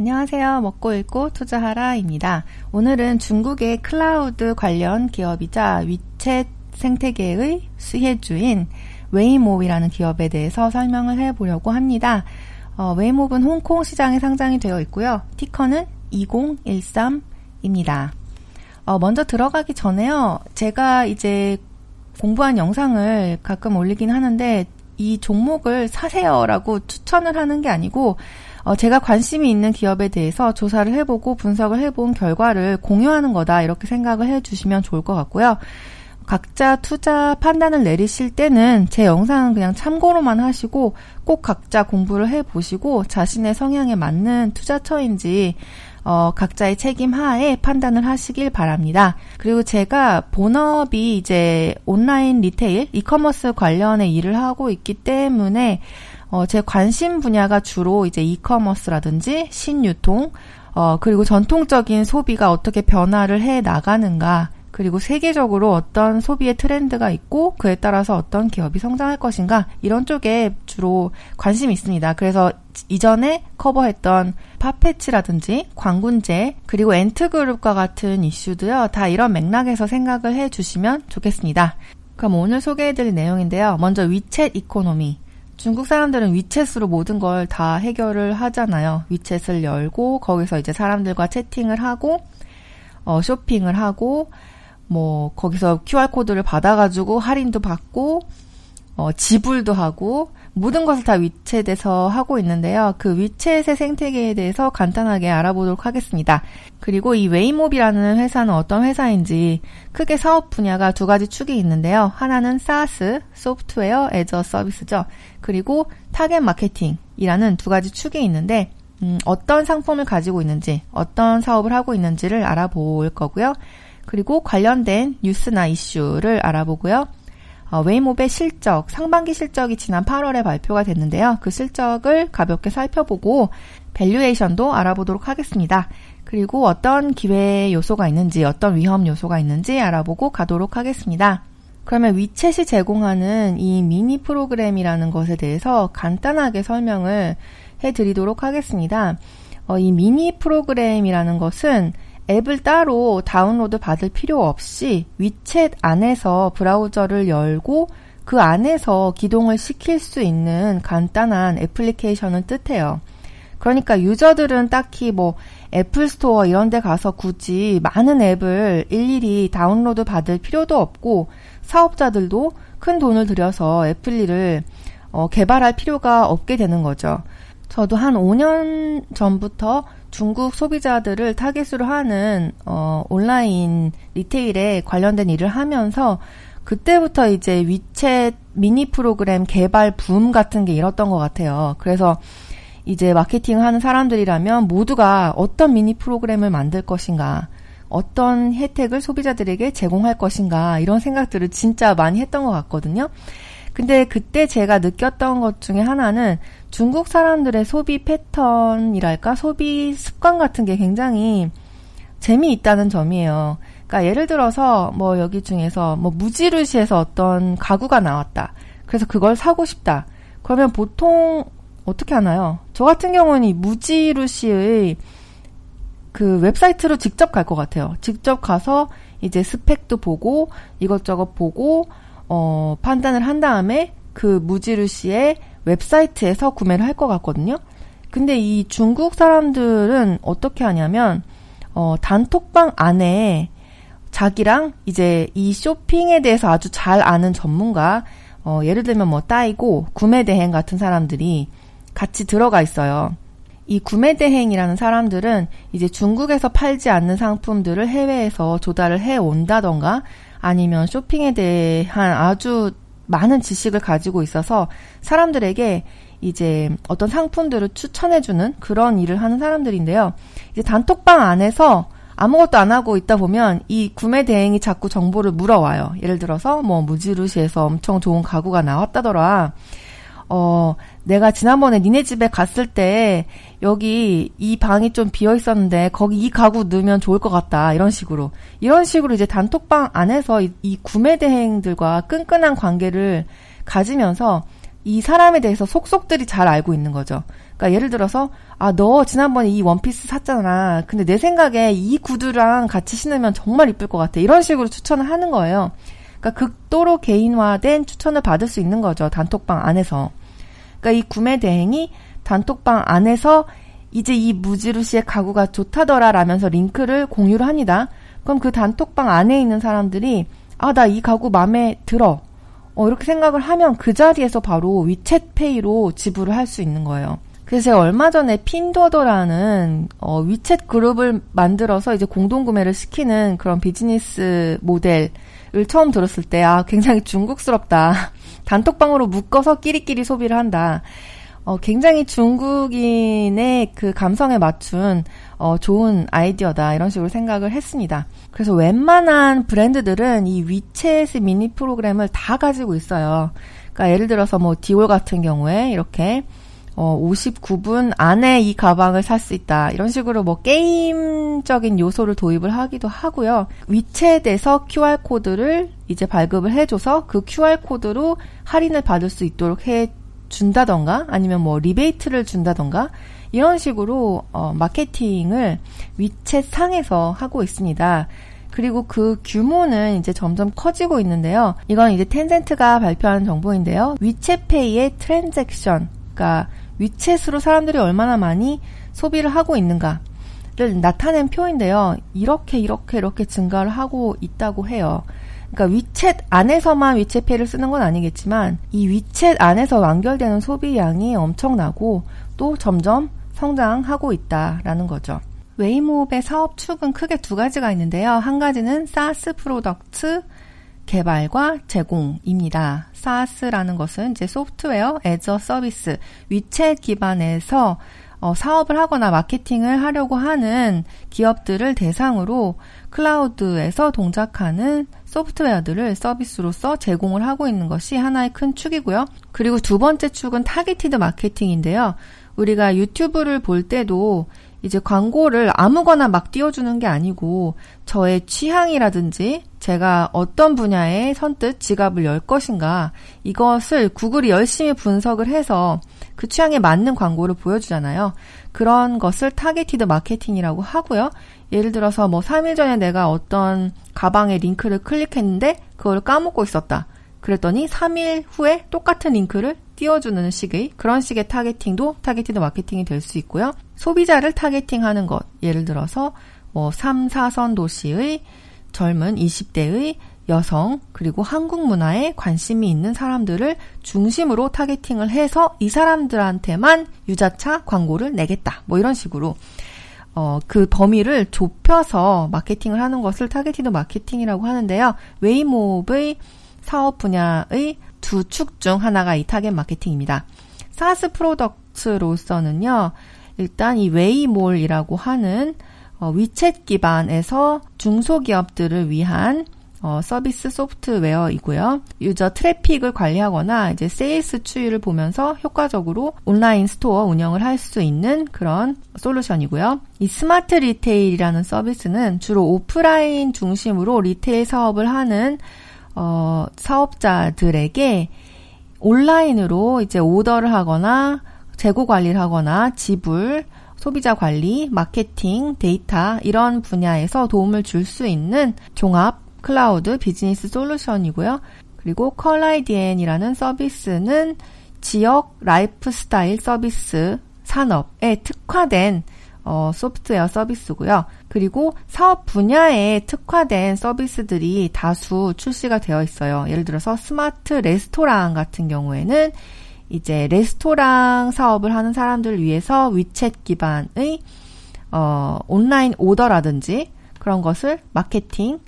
안녕하세요. 먹고 읽고 투자하라입니다. 오늘은 중국의 클라우드 관련 기업이자 위챗 생태계의 수혜주인 웨이몹이라는 기업에 대해서 설명을 해보려고 합니다. 어, 웨이몹은 홍콩 시장에 상장이 되어 있고요. ticker는 2013입니다. 어, 먼저 들어가기 전에요. 제가 이제 공부한 영상을 가끔 올리긴 하는데 이 종목을 사세요라고 추천을 하는 게 아니고 어, 제가 관심이 있는 기업에 대해서 조사를 해보고 분석을 해본 결과를 공유하는 거다 이렇게 생각을 해주시면 좋을 것 같고요. 각자 투자 판단을 내리실 때는 제 영상은 그냥 참고로만 하시고 꼭 각자 공부를 해보시고 자신의 성향에 맞는 투자처인지 어, 각자의 책임 하에 판단을 하시길 바랍니다. 그리고 제가 본업이 이제 온라인 retail, e-commerce 관련의 일을 하고 있기 때문에 어, 제 관심 분야가 주로 이제 이커머스라든지 신유통, 어, 그리고 전통적인 소비가 어떻게 변화를 해 나가는가, 그리고 세계적으로 어떤 소비의 트렌드가 있고 그에 따라서 어떤 기업이 성장할 것인가 이런 쪽에 주로 관심이 있습니다. 그래서 이전에 커버했던 파페치라든지 광군제 그리고 엔트그룹과 같은 이슈도요. 다 이런 맥락에서 생각을 해 주시면 좋겠습니다. 그럼 오늘 소개해드릴 내용인데요. 먼저 위챗 economy. 중국 사람들은 위챗으로 모든 걸 다 해결을 하잖아요. 위챗을 열고 거기서 이제 사람들과 채팅을 하고 어, 쇼핑을 하고 뭐 거기서 QR 코드를 받아가지고 할인도 받고 어, 지불도 하고 모든 것을 다 위챗에서 하고 있는데요. 그 위챗의 생태계에 대해서 간단하게 알아보도록 하겠습니다. 그리고 이 웨이몹이라는 회사는 어떤 회사인지 크게 사업 분야가 두 가지 축이 있는데요. 하나는 SaaS, software as a service죠. 그리고 타겟 마케팅이라는 두 가지 축이 있는데 음, 어떤 상품을 가지고 있는지, 어떤 사업을 하고 있는지를 알아볼 거고요. 그리고 관련된 뉴스나 이슈를 알아보고요. 어, 웨이몹의 실적, 상반기 실적이 지난 8월에 발표가 됐는데요. 그 실적을 가볍게 살펴보고 valuation도 알아보도록 하겠습니다. 그리고 어떤 기회 요소가 있는지, 어떤 위험 요소가 있는지 알아보고 가도록 하겠습니다. 그러면 위챗이 제공하는 이 미니 프로그램이라는 것에 대해서 간단하게 설명을 해드리도록 하겠습니다. 어, 이 미니 프로그램이라는 것은 앱을 따로 다운로드 받을 필요 없이 위챗 안에서 브라우저를 열고 그 안에서 기동을 시킬 수 있는 간단한 애플리케이션을 뜻해요. 그러니까 유저들은 딱히 뭐 애플 스토어 이런 데 가서 굳이 많은 앱을 일일이 다운로드 받을 필요도 없고 사업자들도 큰 돈을 들여서 애플리를 어, 개발할 필요가 없게 되는 거죠. 저도 한 5년 전부터 중국 소비자들을 타겟으로 하는 어, 온라인 retail에 관련된 일을 하면서 그때부터 이제 위챗 미니 프로그램 개발 붐 같은 게 일었던 것 같아요. 그래서 이제 마케팅 하는 사람들이라면 모두가 어떤 미니 프로그램을 만들 것인가, 어떤 혜택을 소비자들에게 제공할 것인가, 이런 생각들을 진짜 많이 했던 것 같거든요. 근데 그때 제가 느꼈던 것 중에 하나는 중국 사람들의 소비 패턴이랄까 소비 습관 같은 게 굉장히 재미있다는 점이에요. 그러니까 예를 들어서 뭐 여기 중에서 뭐 무지르시에서 어떤 가구가 나왔다. 그래서 그걸 사고 싶다. 그러면 보통 어떻게 하나요? 저 같은 경우는 이 무지르시의 그 웹사이트로 직접 갈 것 같아요. 직접 가서 이제 스펙도 보고 이것저것 보고 어 판단을 한 다음에 그 무지르시의 웹사이트에서 구매를 할 것 같거든요. 근데 이 중국 사람들은 어떻게 하냐면 어, 단톡방 안에 자기랑 이제 이 쇼핑에 대해서 아주 잘 아는 전문가, 어, 예를 들면 뭐 따이고 구매대행 같은 사람들이 같이 들어가 있어요. 이 구매대행이라는 사람들은 이제 중국에서 팔지 않는 상품들을 해외에서 조달을 해 온다던가 아니면 쇼핑에 대한 아주 많은 지식을 가지고 있어서 사람들에게 이제 어떤 상품들을 추천해주는 그런 일을 하는 사람들인데요. 이제 단톡방 안에서 아무것도 안 하고 있다 보면 이 구매 대행이 자꾸 정보를 물어와요. 예를 들어서 뭐 무지루시에서 엄청 좋은 가구가 나왔다더라. 어, 내가 지난번에 니네 집에 갔을 때 여기 이 방이 좀 비어 있었는데 거기 이 가구 넣으면 좋을 것 같다. 이런 식으로. 이런 식으로 이제 단톡방 안에서 이, 이 구매 대행들과 끈끈한 관계를 가지면서 이 사람에 대해서 속속들이 잘 알고 있는 거죠. 그러니까 예를 들어서 아 너 지난번에 이 원피스 샀잖아. 근데 내 생각에 이 구두랑 같이 신으면 정말 이쁠 것 같아. 이런 식으로 추천을 하는 거예요. 그러니까 극도로 개인화된 추천을 받을 수 있는 거죠. 단톡방 안에서. 그러니까 이 구매 대행이 단톡방 안에서 이제 이 무지루 씨의 가구가 좋다더라 라면서 링크를 공유를 합니다. 그럼 그 단톡방 안에 있는 사람들이 아, 나 이 가구 마음에 들어. 어, 이렇게 생각을 하면 그 자리에서 바로 위챗페이로 지불을 할 수 있는 거예요. 그래서 제가 얼마 전에 핀도더라는 어, 위챗 그룹을 만들어서 이제 공동 구매를 시키는 그런 비즈니스 모델을 처음 들었을 때, 아, 굉장히 중국스럽다. 단톡방으로 묶어서 끼리끼리 소비를 한다. 어, 굉장히 중국인의 그 감성에 맞춘 어, 좋은 아이디어다 이런 식으로 생각을 했습니다. 그래서 웬만한 브랜드들은 이 위챗 미니 프로그램을 다 가지고 있어요. 그러니까 예를 들어서 뭐 디올 같은 경우에 이렇게 어, 59분 안에 이 가방을 살 수 있다. 이런 식으로 뭐 게임적인 요소를 도입을 하기도 하고요. 위챗에서 QR코드를 이제 발급을 해줘서 그 QR코드로 할인을 받을 수 있도록 해 준다던가 아니면 뭐 리베이트를 준다던가 이런 식으로 어, 마케팅을 위챗 상에서 하고 있습니다. 그리고 그 규모는 이제 점점 커지고 있는데요. 이건 이제 텐센트가 발표한 정보인데요. 위챗페이의 transaction, 그러니까 위챗으로 사람들이 얼마나 많이 소비를 하고 있는가를 나타낸 표인데요. 이렇게 이렇게 이렇게 증가를 하고 있다고 해요. 그러니까 위챗 안에서만 위챗페이를 쓰는 건 아니겠지만 이 위챗 안에서 완결되는 소비량이 엄청나고 또 점점 성장하고 있다라는 거죠. 웨이몹의 사업 축은 크게 두 가지가 있는데요. 한 가지는 SaaS product 개발과 제공입니다. SaaS라는 것은 이제 software as a service 위챗 기반에서 어, 사업을 하거나 마케팅을 하려고 하는 기업들을 대상으로 클라우드에서 동작하는 소프트웨어들을 서비스로서 제공을 하고 있는 것이 하나의 큰 축이고요. 그리고 두 번째 축은 targeted marketing인데요. 우리가 유튜브를 볼 때도 이제 광고를 아무거나 막 띄워주는 게 아니고 저의 취향이라든지 제가 어떤 분야에 선뜻 지갑을 열 것인가 이것을 구글이 열심히 분석을 해서 그 취향에 맞는 광고를 보여주잖아요. 그런 것을 targeted marketing이라고 하고요. 예를 들어서 뭐 3일 전에 내가 어떤 가방의 링크를 클릭했는데 그걸 까먹고 있었다. 그랬더니 3일 후에 똑같은 링크를 띄워주는 식의 그런 식의 targeting도 targeted marketing이 될 수 있고요. 소비자를 targeting하는 것, 예를 들어서 뭐 3, 4선 도시의 젊은 20대의 여성 그리고 한국 문화에 관심이 있는 사람들을 중심으로 targeting을 해서 이 사람들한테만 유자차 광고를 내겠다. 뭐 이런 식으로 어, 그 범위를 좁혀서 마케팅을 하는 것을 targeted marketing이라고 하는데요. 웨이몹의 사업 분야의 두 축 중 하나가 이 타겟 마케팅입니다. SaaS product로서는요, 일단 이 웨이몰이라고 하는 어, 위챗 기반에서 중소기업들을 위한 어, 서비스 소프트웨어이고요. 유저 트래픽을 관리하거나 이제 sales 추이를 보면서 효과적으로 온라인 스토어 운영을 할 수 있는 그런 솔루션이고요. 이 smart retail이라는 서비스는 주로 오프라인 중심으로 retail 사업을 하는 어, 사업자들에게 온라인으로 이제 오더를 하거나 재고 관리를 하거나 지불, 소비자 관리, 마케팅, 데이터 이런 분야에서 도움을 줄 수 있는 종합 클라우드 비즈니스 솔루션이고요. 그리고 컬라이디엔이라는 서비스는 지역 라이프스타일 서비스 산업에 특화된 어, 소프트웨어 서비스고요. 그리고 사업 분야에 특화된 서비스들이 다수 출시가 되어 있어요. 예를 들어서 스마트 레스토랑 같은 경우에는 이제 레스토랑 사업을 하는 사람들을 위해서 위챗 기반의 어, 온라인 오더라든지 그런 것을 마케팅,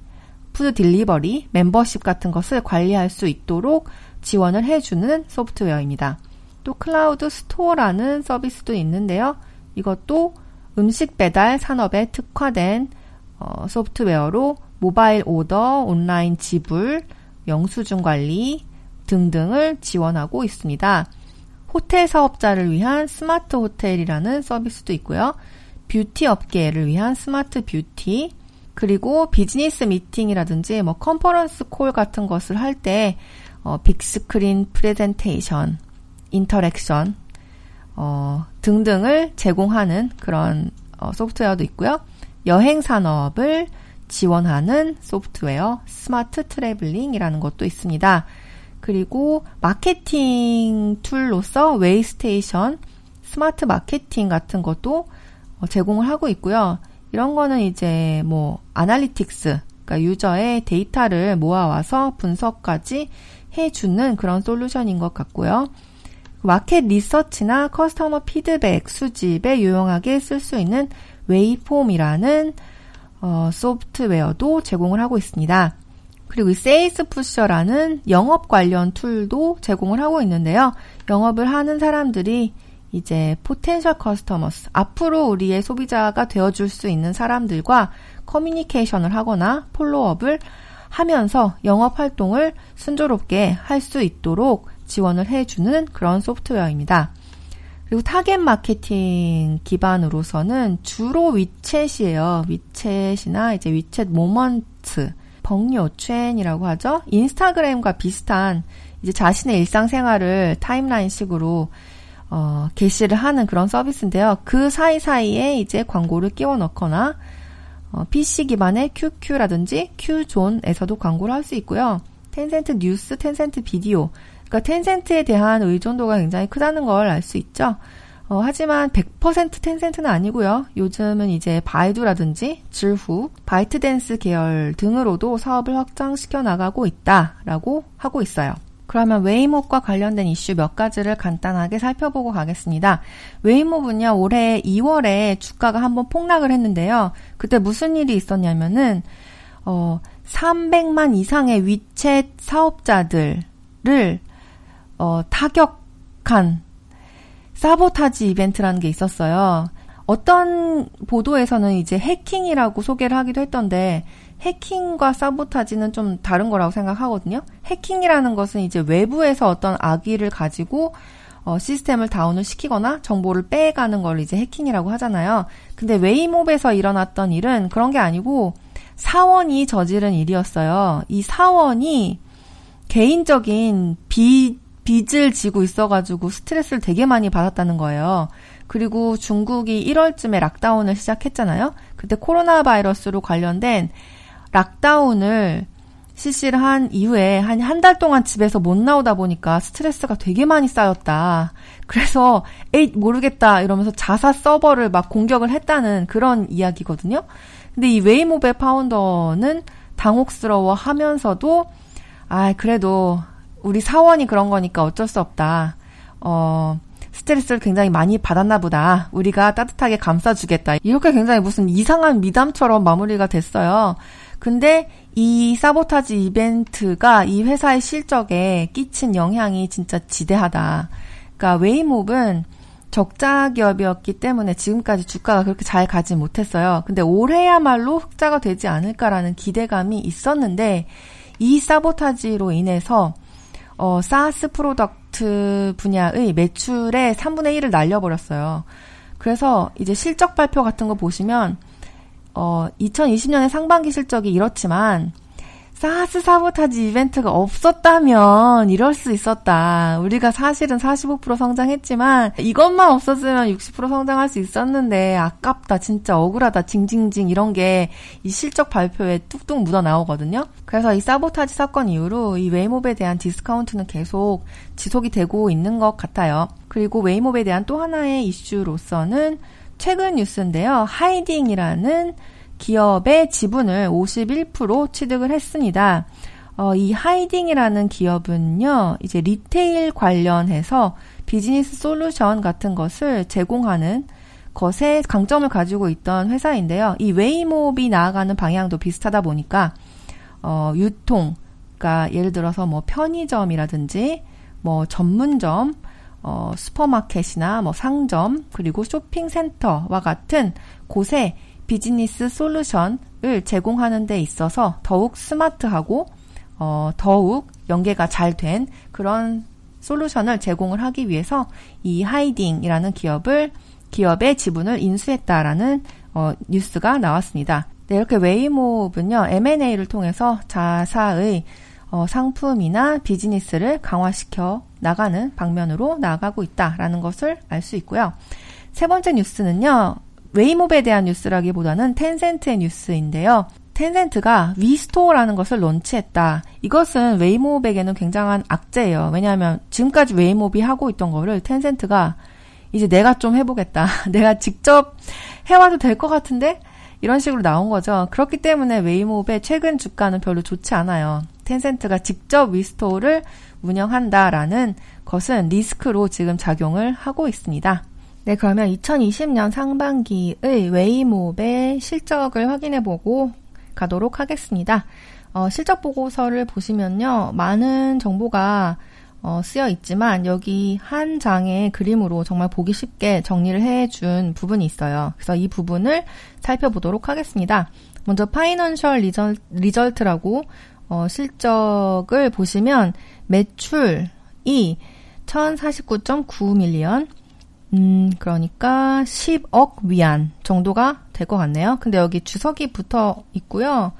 food delivery, 멤버십 같은 것을 관리할 수 있도록 지원을 해주는 소프트웨어입니다. 또 클라우드 스토어라는 서비스도 있는데요. 이것도 음식 배달 산업에 특화된 어, 소프트웨어로 모바일 오더, 온라인 지불, 영수증 관리 등등을 지원하고 있습니다. 호텔 사업자를 위한 스마트 호텔이라는 서비스도 있고요. 뷰티 업계를 위한 스마트 뷰티, 그리고 비즈니스 미팅이라든지 뭐 컨퍼런스 콜 같은 것을 할때 어, big screen presentation, interaction, 어, 등등을 제공하는 그런 어, 소프트웨어도 있고요. 여행 산업을 지원하는 소프트웨어 Smart Traveling이라는 것도 있습니다. 그리고 마케팅 툴로서 웨이스테이션, Smart Marketing 같은 것도 어, 제공을 하고 있고요. 이런 거는 이제 뭐 analytics, 그러니까 유저의 데이터를 모아와서 분석까지 해주는 그런 솔루션인 것 같고요. market research나 customer feedback 수집에 유용하게 쓸 수 있는 웨이폼이라는 어, 소프트웨어도 제공을 하고 있습니다. 그리고 이 Sales Pusher라는 영업 관련 툴도 제공을 하고 있는데요. 영업을 하는 사람들이 이제 potential customers 앞으로 우리의 소비자가 되어줄 수 있는 사람들과 커뮤니케이션을 하거나 follow up을 하면서 영업 활동을 순조롭게 할 수 있도록 지원을 해주는 그런 소프트웨어입니다. 그리고 타겟 마케팅 기반으로서는 주로 위챗이에요. 위챗이나 이제 위챗 Moment, 朋友圈이라고 하죠. 인스타그램과 비슷한 이제 자신의 일상생활을 타임라인식으로 어, 게시를 하는 그런 서비스인데요. 그 사이사이에 이제 광고를 끼워 넣거나 어, PC 기반의 QQ라든지 Qzone에서도 광고를 할 수 있고요. 텐센트 뉴스, 텐센트 비디오. 그러니까 텐센트에 대한 의존도가 굉장히 크다는 걸 알 수 있죠. 어, 하지만 100% 텐센트는 아니고요. 요즘은 이제 바이두라든지 질후, 바이트댄스 계열 등으로도 사업을 확장시켜 나가고 있다라고 하고 있어요. 그러면 웨이몹과 관련된 이슈 몇 가지를 간단하게 살펴보고 가겠습니다. 웨이몹은요, 올해 2월에 주가가 한번 폭락을 했는데요. 그때 무슨 일이 있었냐면은, 어, 300만 이상의 위챗 사업자들을, 어, 타격한 사보타지 이벤트라는 게 있었어요. 어떤 보도에서는 이제 해킹이라고 소개를 하기도 했던데, 해킹과 사보타지는 좀 다른 거라고 생각하거든요. 해킹이라는 것은 이제 외부에서 어떤 악의를 가지고 어, 시스템을 다운을 시키거나 정보를 빼가는 걸 이제 해킹이라고 하잖아요. 근데 웨이몹에서 일어났던 일은 그런 게 아니고 사원이 저지른 일이었어요. 이 사원이 개인적인 빚, 빚을 지고 있어가지고 스트레스를 되게 많이 받았다는 거예요. 그리고 중국이 1월쯤에 락다운을 시작했잖아요. 그때 코로나 바이러스로 관련된 락다운을 실시를 한 이후에 한 한 달 동안 집에서 못 나오다 보니까 스트레스가 되게 많이 쌓였다. 그래서 에이 모르겠다 이러면서 자사 서버를 막 공격을 했다는 그런 이야기거든요. 근데 이 웨이몹의 founder는 당혹스러워 하면서도 아 그래도 우리 사원이 그런 거니까 어쩔 수 없다. 어 스트레스를 굉장히 많이 받았나 보다. 우리가 따뜻하게 감싸주겠다. 이렇게 굉장히 무슨 이상한 미담처럼 마무리가 됐어요. 근데 이 sabotage event가 이 회사의 실적에 끼친 영향이 진짜 지대하다. 그러니까 웨이몹은 적자 기업이었기 때문에 지금까지 주가가 그렇게 잘 가지 못했어요. 근데 올해야말로 흑자가 되지 않을까라는 기대감이 있었는데 이 sabotage로 인해서 어, SaaS product 분야의 매출의 3분의 1을 날려버렸어요. 그래서 이제 실적 발표 같은 거 보시면 어, 2020년의 상반기 실적이 이렇지만 SaaS sabotage event가 없었다면 이럴 수 있었다. 우리가 사실은 45% 성장했지만 이것만 없었으면 60% 성장할 수 있었는데 아깝다. 진짜 억울하다. 징징징 이런 게 이 실적 발표에 뚝뚝 묻어 나오거든요. 그래서 이 사보타지 사건 이후로 이 웨이몹에 대한 디스카운트는 계속 지속이 되고 있는 것 같아요. 그리고 웨이몹에 대한 또 하나의 이슈로서는 최근 뉴스인데요. 하이딩이라는 기업의 지분을 51% 취득을 했습니다. 어, 이 하이딩이라는 기업은요, 이제 retail 관련해서 비즈니스 솔루션 같은 것을 제공하는 것에 강점을 가지고 있던 회사인데요. 이 웨이몹이 나아가는 방향도 비슷하다 보니까, 어, 유통, 그러니까 예를 들어서 뭐 편의점이라든지, 뭐 전문점, 어, 슈퍼마켓이나 뭐 상점, 그리고 쇼핑센터와 같은 곳에 비즈니스 솔루션을 제공하는 데 있어서 더욱 스마트하고 어, 더욱 연계가 잘 된 그런 솔루션을 제공을 하기 위해서 이 하이딩이라는 기업을 기업의 지분을 인수했다라는 어, 뉴스가 나왔습니다. 네, 이렇게 웨이모브는요 M&A를 통해서 자사의 어, 상품이나 비즈니스를 강화시켜 나가는 방면으로 나아가고 있다라는 것을 알 수 있고요. 세 번째 뉴스는요. 웨이몹에 대한 뉴스라기보다는 텐센트의 뉴스인데요. 텐센트가 WeStore라는 것을 launch했다. 이것은 웨이몹에게는 굉장한 악재예요. 왜냐하면 지금까지 웨이몹이 하고 있던 거를 텐센트가 이제 내가 좀 해보겠다. 내가 직접 해와도 될 것 같은데? 이런 식으로 나온 거죠. 그렇기 때문에 웨이몹의 최근 주가는 별로 좋지 않아요. 텐센트가 직접 위스토어를 운영한다라는 것은 리스크로 지금 작용을 하고 있습니다. 네, 그러면 2020년 상반기의 웨이몹의 실적을 확인해 보고 가도록 하겠습니다. 어, 실적 보고서를 보시면요. 많은 정보가 어, 쓰여 있지만 여기 한 장의 그림으로 정말 보기 쉽게 정리를 해준 부분이 있어요. 그래서 이 부분을 살펴보도록 하겠습니다. 먼저 financial resul, result라고 어, 실적을 보시면 매출이 1049.9 million 음, 그러니까 10억 위안 정도가 될 것 같네요. 근데 여기 주석이 붙어 있고요.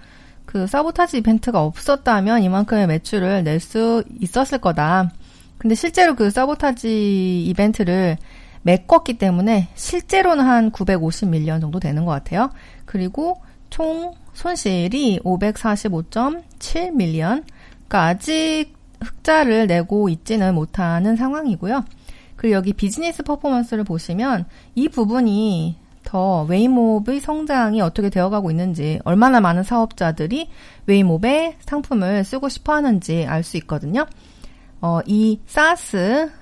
그 사보타지 이벤트가 없었다면 이만큼의 매출을 낼 수 있었을 거다. 근데 실제로 그 사보타지 이벤트를 메꿨기 때문에 실제로는 한 950밀리언 정도 되는 것 같아요. 그리고 총 손실이 545.7밀리언. 그러니까 아직 흑자를 내고 있지는 못하는 상황이고요. 그리고 여기 비즈니스 퍼포먼스를 보시면 이 부분이 더 웨이몹의 성장이 어떻게 되어가고 있는지, 얼마나 많은 사업자들이 웨이몹의 상품을 쓰고 싶어 하는지 알 수 있거든요. 어, 이 사스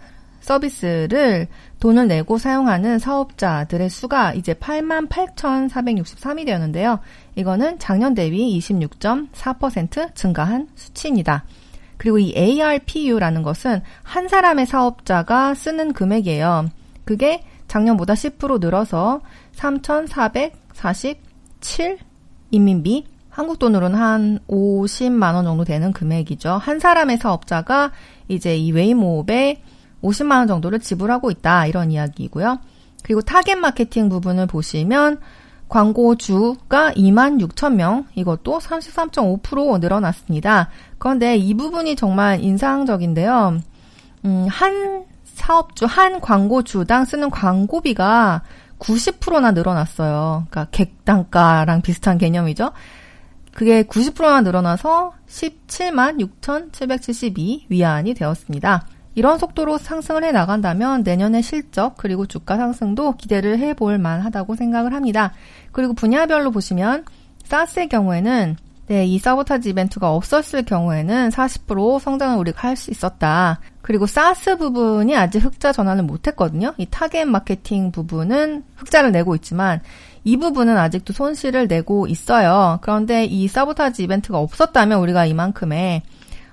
서비스를 돈을 내고 사용하는 사업자들의 수가 이제 88,463이 되었는데요. 이거는 작년 대비 26.4% 증가한 수치입니다. 그리고 이 ARPU라는 것은 한 사람의 사업자가 쓰는 금액이에요. 그게 작년보다 10% 늘어서 3,447 인민비, 한국 돈으로는 한 50만 원 정도 되는 금액이죠. 한 사람의 사업자가 이제 이 웨이몹에 50만 원 정도를 지불하고 있다 이런 이야기이고요. 그리고 타겟 마케팅 부분을 보시면 광고주가 2만 6천 명, 이것도 33.5% 늘어났습니다. 그런데 이 부분이 정말 인상적인데요. 음, 한 사업주, 한 광고주당 쓰는 광고비가 90%나 늘어났어요. 그러니까 객단가랑 비슷한 개념이죠. 그게 90%나 늘어나서 17만 6,772 위안이 되었습니다. 이런 속도로 상승을 해 나간다면 내년의 실적 그리고 주가 상승도 기대를 해볼 만하다고 생각을 합니다. 그리고 분야별로 보시면 SaaS의 경우에는 네, 이 sabotage event가 없었을 경우에는 40% 성장을 우리가 할 수 있었다. 그리고 SaaS 부분이 아직 흑자 전환을 못했거든요. 이 타겟 마케팅 부분은 흑자를 내고 있지만 이 부분은 아직도 손실을 내고 있어요. 그런데 이 사보타지 이벤트가 없었다면 우리가 이만큼의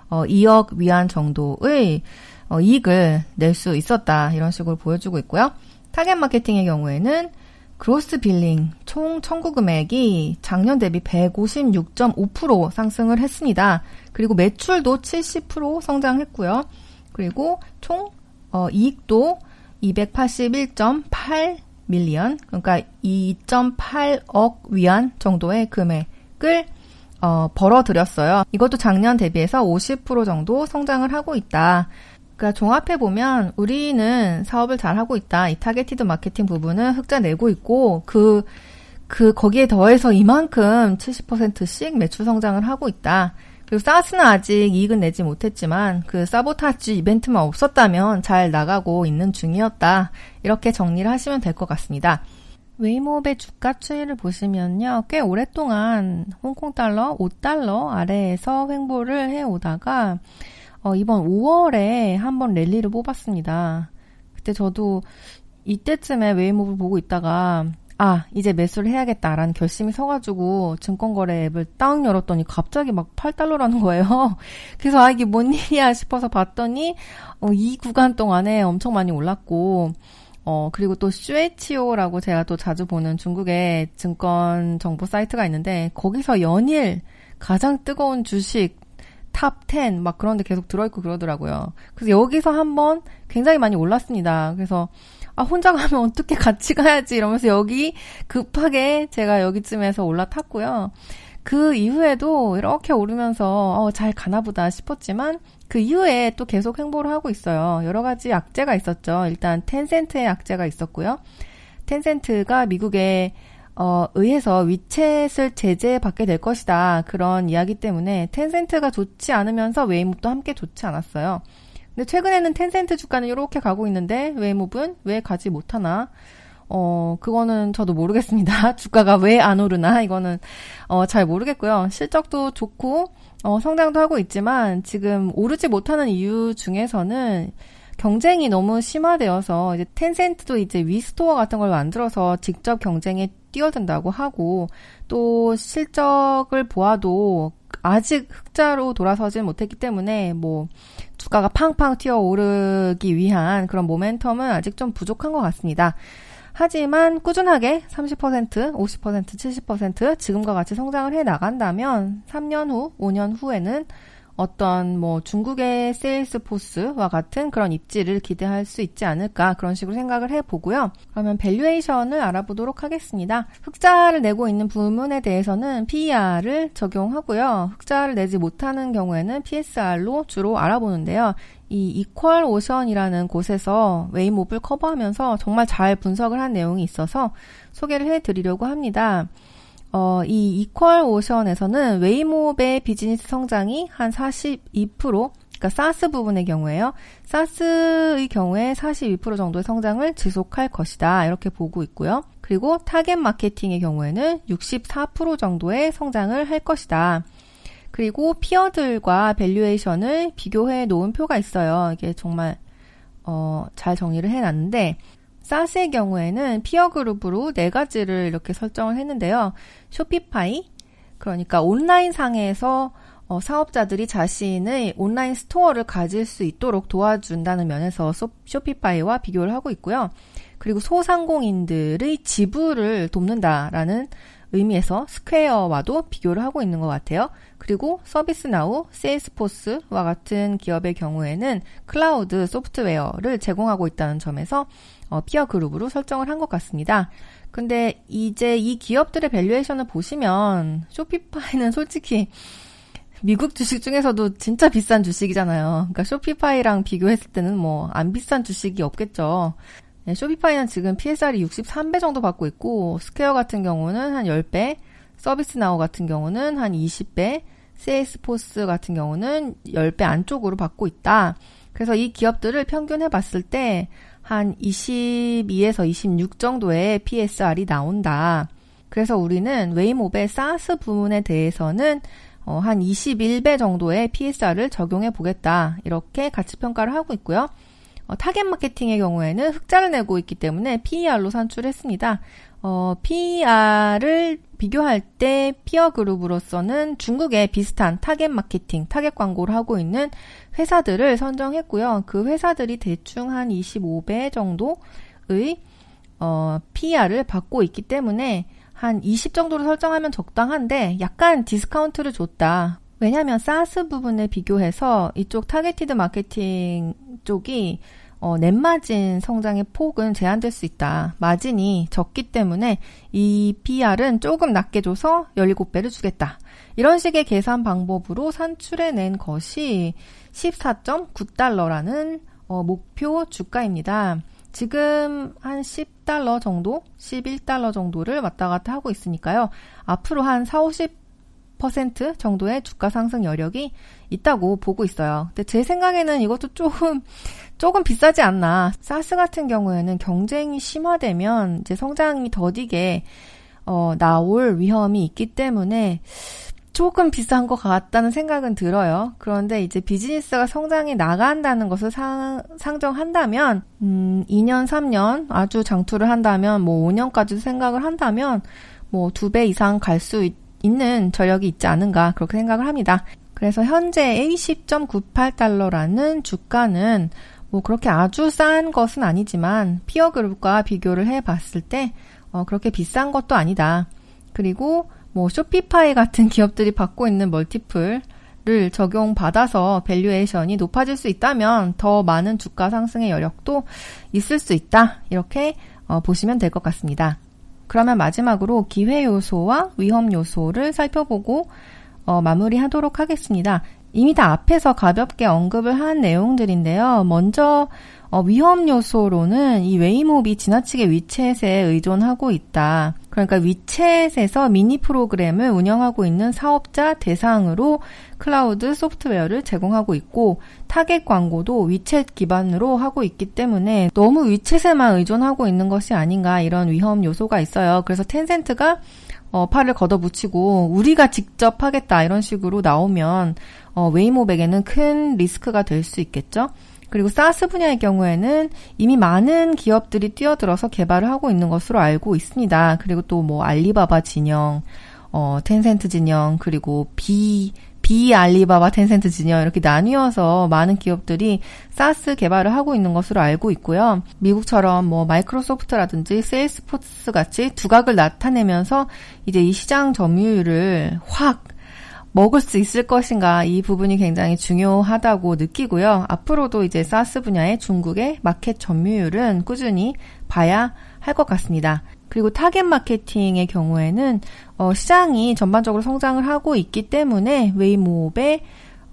어, 2억 위안 정도의 어, 이익을 낼 수 있었다. 이런 식으로 보여주고 있고요. 타겟 마케팅의 경우에는 gross billing 총 청구 금액이 작년 대비 156.5% 상승을 했습니다. 그리고 매출도 70% 성장했고요. 그리고 총 어, 이익도 281.8 million 그러니까 2.8억 위안 정도의 금액을 어, 벌어들였어요. 이것도 작년 대비해서 50% 정도 성장을 하고 있다. 그러니까 종합해 보면 우리는 사업을 잘 하고 있다. 이 targeted marketing 부분은 흑자 내고 있고 그그 거기에 더해서 이만큼 70%씩 매출 성장을 하고 있다. 그리고 SaaS는 아직 이익은 내지 못했지만 그 사보타지 이벤트만 없었다면 잘 나가고 있는 중이었다. 이렇게 정리를 하시면 될 것 같습니다. Weimob의 주가 추이를 보시면요. 꽤 오랫동안 홍콩 달러 5달러 아래에서 횡보를 해 오다가 어, 이번 5월에 한번 랠리를 뽑았습니다. 그때 저도 이때쯤에 Weimob을 보고 있다가 아, 이제 매수를 해야겠다라는 결심이 서가지고 증권거래 앱을 딱 열었더니 갑자기 막 8달러라는 거예요. 그래서 아, 이게 뭔 일이야 싶어서 봤더니 어, 이 구간 동안에 엄청 많이 올랐고 어, 그리고 또 Xueqiu라고 제가 또 자주 보는 중국의 증권 정보 사이트가 있는데 거기서 연일 가장 뜨거운 주식 top 10 막 그런 데 계속 들어있고 그러더라고요. 그래서 여기서 한번 굉장히 많이 올랐습니다. 그래서 아, 혼자 가면 어떻게 같이 가야지 이러면서 여기 급하게 제가 여기쯤에서 올라탔고요. 그 이후에도 이렇게 오르면서 어, 잘 가나 보다 싶었지만 그 이후에 또 계속 행보를 하고 있어요. 여러 가지 악재가 있었죠. 일단 텐센트의 악재가 있었고요. 텐센트가 미국에 어, 의해서 위챗을 제재받게 될 것이다. 그런 이야기 때문에 텐센트가 좋지 않으면서 웨이몹도 함께 좋지 않았어요. 근데 최근에는 텐센트 주가는 이렇게 가고 있는데 웨이몹은 왜 가지 못하나? 어, 그거는 저도 모르겠습니다. 주가가 왜 안 오르나? 이거는, 어, 잘 모르겠고요. 실적도 좋고, 어, 성장도 하고 있지만, 지금 오르지 못하는 이유 중에서는, 경쟁이 너무 심화되어서 이제 텐센트도 이제 위스토어 같은 걸 만들어서 직접 경쟁에 뛰어든다고 하고 또 실적을 보아도 아직 흑자로 돌아서질 못했기 때문에 뭐 주가가 팡팡 튀어 오르기 위한 그런 모멘텀은 아직 좀 부족한 것 같습니다. 하지만 꾸준하게 30%, 50%, 70% 지금과 같이 성장을 해 나간다면 3년 후, 5년 후에는 어떤 뭐 중국의 Salesforce와 같은 그런 입지를 기대할 수 있지 않을까 그런 식으로 생각을 해보고요. 그러면 valuation을 알아보도록 하겠습니다. 흑자를 내고 있는 부문에 대해서는 PER을 적용하고요. 흑자를 내지 못하는 경우에는 PSR로 주로 알아보는데요. 이 EqualOcean이라는 곳에서 Weimob을 커버하면서 정말 잘 분석을 한 내용이 있어서 소개를 해드리려고 합니다. 어, 이 EqualOcean에서는 Weimob의 비즈니스 성장이 한 42%, 그러니까 SaaS 부분의 경우에요. SaaS의 경우에 42% 정도의 성장을 지속할 것이다. 이렇게 보고 있고요. 그리고 타겟 마케팅의 경우에는 64% 정도의 성장을 할 것이다. 그리고 peer들과 valuation을 비교해 놓은 표가 있어요. 이게 정말 어, 잘 정리를 해놨는데 SaaS의 경우에는 peer group으로 네 가지를 이렇게 설정을 했는데요. Shopify, 그러니까 온라인 상에서 어, 사업자들이 자신의 온라인 스토어를 가질 수 있도록 도와준다는 면에서 Shopify와 비교를 하고 있고요. 그리고 소상공인들의 지불을 돕는다라는 의미에서 Square와도 비교를 하고 있는 것 같아요. 그리고 ServiceNow, Salesforce와 같은 기업의 경우에는 클라우드 소프트웨어를 제공하고 있다는 점에서 어, peer group으로 설정을 한 것 같습니다. 근데 이제 이 기업들의 valuation을 보시면 Shopify는 솔직히 미국 주식 중에서도 진짜 비싼 주식이잖아요. 그러니까 Shopify랑 비교했을 때는 뭐 안 비싼 주식이 없겠죠. 네, Shopify는 지금 PSR이 63배 정도 받고 있고 Square 같은 경우는 한 10배, ServiceNow 같은 경우는 한 20배, Salesforce 같은 경우는 10배 안쪽으로 받고 있다. 그래서 이 기업들을 평균해 봤을 때 한 22에서 26 정도의 PSR이 나온다. 그래서 우리는 Weimob의 SaaS 부문에 대해서는 어, 한 21배 정도의 PSR을 적용해 보겠다. 이렇게 가치 평가를 하고 있고요. 어, 타겟 마케팅의 경우에는 흑자를 내고 있기 때문에 PER로 산출했습니다. 어, PER을 비교할 때 peer group으로서는 중국의 비슷한 타겟 마케팅, 타겟 광고를 하고 있는 회사들을 선정했고요. 그 회사들이 대충 한 25배 정도의 어, PER을 받고 있기 때문에 한 20 정도로 설정하면 적당한데 약간 discount를 줬다. 왜냐하면 SaaS 부분에 비교해서 이쪽 targeted marketing 쪽이 어, 넷마진 성장의 폭은 제한될 수 있다. 마진이 적기 때문에 이 PR은 조금 낮게 줘서 17배를 주겠다. 이런 식의 계산 방법으로 산출해낸 것이 14.9달러라는 어, 목표 주가입니다. 지금 한 10달러 정도, 11달러 정도를 왔다 갔다 하고 있으니까요. 앞으로 한 4, 50% 정도의 주가 상승 여력이 있다고 보고 있어요. 근데 제 생각에는 이것도 조금 조금 비싸지 않나. 사스 같은 경우에는 경쟁이 심화되면 이제 성장이 더디게 어, 나올 위험이 있기 때문에 조금 비싼 것 같다는 생각은 들어요. 그런데 이제 비즈니스가 성장이 나간다는 것을 상, 상정한다면, 음, 2년, 3년 아주 장투를 한다면, 뭐 5년까지도 생각을 한다면, 뭐 두 배 이상 갈 수 있 는 전력이 있지 않은가, 그렇게 생각을 합니다. 그래서 현재 A10.98달러라는 주가는 뭐 그렇게 아주 싼 것은 아니지만 peer group과 비교를 해 봤을 때 어, 그렇게 비싼 것도 아니다. 그리고 뭐 Shopify 같은 기업들이 받고 있는 multiple을 적용받아서 valuation이 높아질 수 있다면 더 많은 주가 상승의 여력도 있을 수 있다. 이렇게 어, 보시면 될 것 같습니다. 그러면 마지막으로 기회 요소와 위험 요소를 살펴보고 어, 마무리하도록 하겠습니다. 이미 다 앞에서 가볍게 언급을 한 내용들인데요. 먼저 어, 위험 요소로는 이 Weimob이 지나치게 위챗에 의존하고 있다. 그러니까 위챗에서 미니 프로그램을 운영하고 있는 사업자 대상으로 클라우드 소프트웨어를 제공하고 있고 타겟 광고도 위챗 기반으로 하고 있기 때문에 너무 위챗에만 의존하고 있는 것이 아닌가 이런 위험 요소가 있어요. 그래서 Tencent가 어, 팔을 걷어붙이고 우리가 직접 하겠다 이런 식으로 나오면 어, 웨이몹에게는 큰 리스크가 될 수 있겠죠. 그리고 SaaS 분야의 경우에는 이미 많은 기업들이 뛰어들어서 개발을 하고 있는 것으로 알고 있습니다. 그리고 또 뭐 알리바바 진영, 어, 텐센트 진영, 그리고 비, 비 알리바바 텐센트 진영 이렇게 나뉘어서 많은 기업들이 SaaS 개발을 하고 있는 것으로 알고 있고요. 미국처럼 뭐 마이크로소프트라든지 세일즈포스 같이 두각을 나타내면서 이제 이 시장 점유율을 확 먹을 수 있을 것인가 이 부분이 굉장히 중요하다고 느끼고요. 앞으로도 이제 SaaS 분야의 중국의 마켓 점유율은 꾸준히 봐야 할 것 같습니다. 그리고 타겟 마케팅의 경우에는 어, 시장이 전반적으로 성장을 하고 있기 때문에 웨이몹의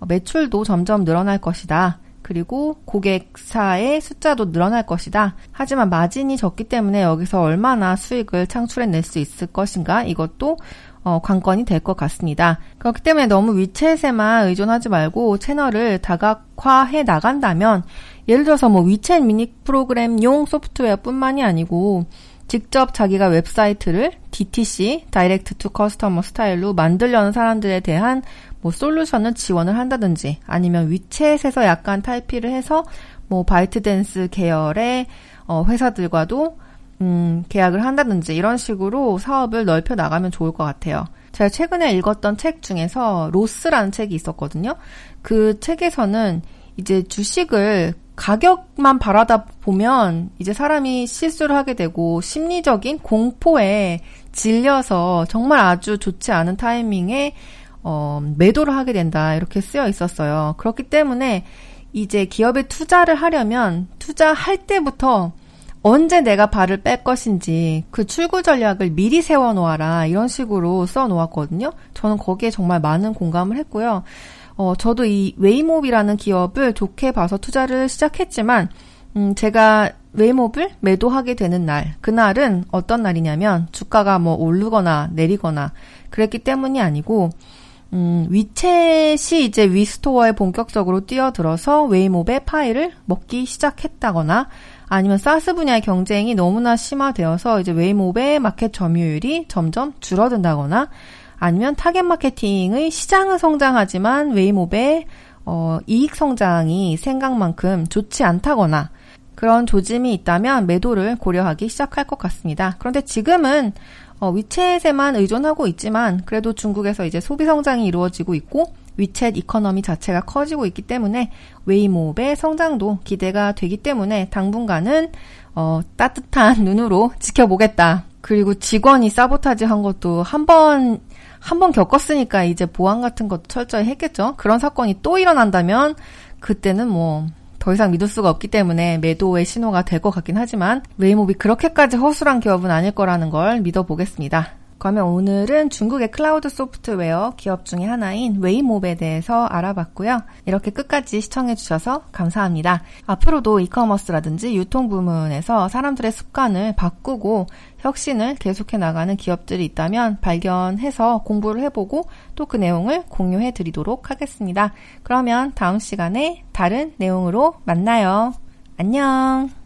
매출도 점점 늘어날 것이다. 그리고 고객사의 숫자도 늘어날 것이다. 하지만 마진이 적기 때문에 여기서 얼마나 수익을 창출해낼 수 있을 것인가 이것도 어, 관건이 될 것 같습니다. 그렇기 때문에 너무 위챗에만 의존하지 말고 채널을 다각화해 나간다면 예를 들어서 뭐 위챗 미니 프로그램용 소프트웨어뿐만이 아니고 직접 자기가 웹사이트를 DTC, direct to customer 스타일로 만들려는 사람들에 대한 뭐 솔루션을 지원을 한다든지 아니면 위챗에서 약간 탈피를 해서 뭐 바이트댄스 계열의 어, 회사들과도 음, 계약을 한다든지 이런 식으로 사업을 넓혀 나가면 좋을 것 같아요. 제가 최근에 읽었던 책 중에서 로스라는 책이 있었거든요. 그 책에서는 이제 주식을 가격만 바라다 보면 이제 사람이 실수를 하게 되고 심리적인 공포에 질려서 정말 아주 좋지 않은 타이밍에 어, 매도를 하게 된다 이렇게 쓰여 있었어요. 그렇기 때문에 이제 기업에 투자를 하려면 투자할 때부터 언제 내가 발을 뺄 것인지 그 출구 전략을 미리 세워 놓아라 이런 식으로 써 놓았거든요. 저는 거기에 정말 많은 공감을 했고요. 어, 저도 이 웨이몹이라는 기업을 좋게 봐서 투자를 시작했지만 음, 제가 웨이몹을 매도하게 되는 날, 그날은 어떤 날이냐면 주가가 뭐 오르거나 내리거나 그랬기 때문이 아니고 음, 위챗이 이제 위스토어에 본격적으로 뛰어들어서 웨이몹의 파이를 먹기 시작했다거나 아니면 SaaS 분야의 경쟁이 너무나 심화되어서 이제 웨이몹의 마켓 점유율이 점점 줄어든다거나 아니면 타겟 마케팅의 시장은 성장하지만 웨이몹의 어, 이익 성장이 생각만큼 좋지 않다거나 그런 조짐이 있다면 매도를 고려하기 시작할 것 같습니다. 그런데 지금은 어, 위챗에만 의존하고 있지만 그래도 중국에서 이제 소비 성장이 이루어지고 있고 위챗 economy 자체가 커지고 있기 때문에 웨이몹의 성장도 기대가 되기 때문에 당분간은 어, 따뜻한 눈으로 지켜보겠다. 그리고 직원이 사보타지 한 것도 한 번, 한 번 겪었으니까 이제 보안 같은 것도 철저히 했겠죠. 그런 사건이 또 일어난다면 그때는 뭐 더 이상 믿을 수가 없기 때문에 매도의 신호가 될 것 같긴 하지만 웨이몹이 그렇게까지 허술한 기업은 아닐 거라는 걸 믿어보겠습니다. 그러면 오늘은 중국의 클라우드 소프트웨어 기업 중의 하나인 웨이몹에 대해서 알아봤고요. 이렇게 끝까지 시청해주셔서 감사합니다. 앞으로도 이커머스라든지 유통 부문에서 사람들의 습관을 바꾸고 혁신을 계속해 나가는 기업들이 있다면 발견해서 공부를 해보고 또 그 내용을 공유해 드리도록 하겠습니다. 그러면 다음 시간에 다른 내용으로 만나요. 안녕!